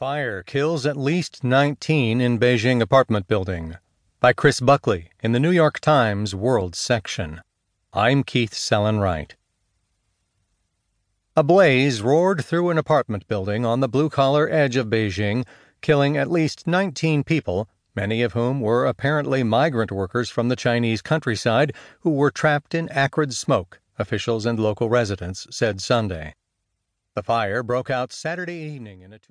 Fire kills at least 19 in Beijing apartment building. By Chris Buckley in the New York Times World section. I'm Keith Sellon-Wright. A blaze roared through an apartment building on the blue collar edge of Beijing, killing at least 19 people, many of whom were apparently migrant workers from the Chinese countryside who were trapped in acrid smoke, officials and local residents said Sunday. The fire broke out Saturday evening in a two